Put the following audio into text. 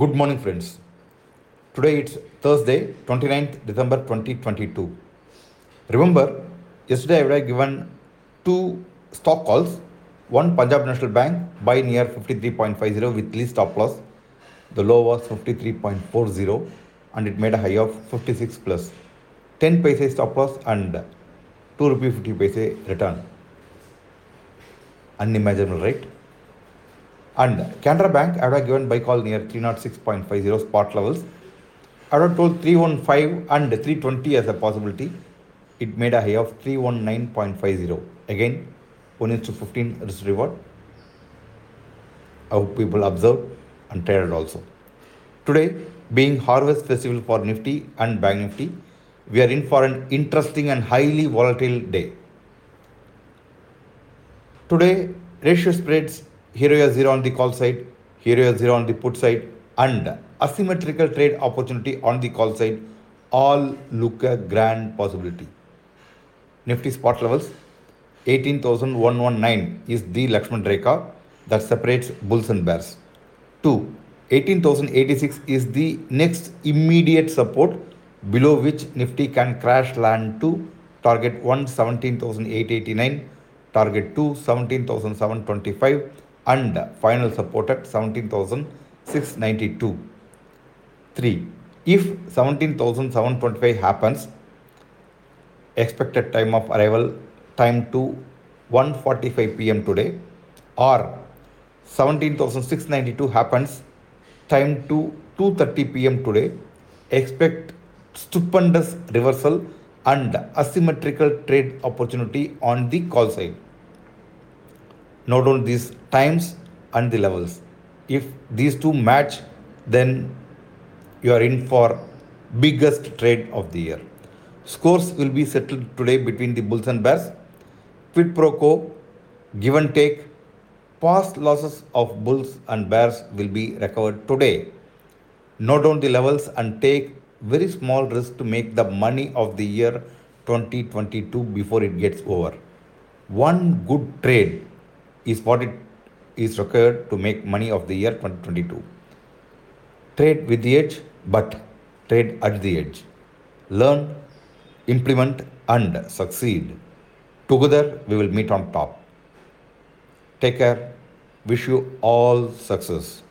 Good morning, friends. Today it's Thursday, 29th December 2022. Remember, yesterday I would have given two stock calls. One Punjab National Bank buy near 53.50 with least stop loss. The low was 53.40 and it made a high of 56 plus. 10 paise stop loss and 2 rupee 50 paise return. Unimaginable, right? And Canara Bank, I would have given buy call near 306.50 spot levels. I would have told 315 and 320 as a possibility. It made a high of 319.50. Again, 1 is to 15 risk reward. I hope people observed and traded also. Today, being harvest festival for Nifty and Bank Nifty, we are in for an interesting and highly volatile day. Today, ratio spreads Hero 0 on the call side, Hero 0 on the put side, and asymmetrical trade opportunity on the call side all look a grand possibility. Nifty spot levels 18,119 is the Lakshman Rekha that separates bulls and bears. 2. 18,086 is the next immediate support below which Nifty can crash land to target 1 17,889, target 2 17,725 and final support at 17,692. 3. If 17,725 happens, expected time of arrival time to 1:45 pm today or 17692 happens time to 2:30 pm today expect stupendous reversal and asymmetrical trade opportunity on the call side note down these times and the levels. If these two match then you are in for biggest trade of the year. Scores will be settled today between the bulls and bears. Quid pro quo give and take past losses of bulls and bears will be recovered today. Note down the levels and take very small risk to make the money of the year 2022 before it gets over. One good trade is what it is required to make money of the year 2022. Trade with the edge, but trade at the edge. Learn, implement, and succeed. Together, we will meet on top. Take care. Wish you all success.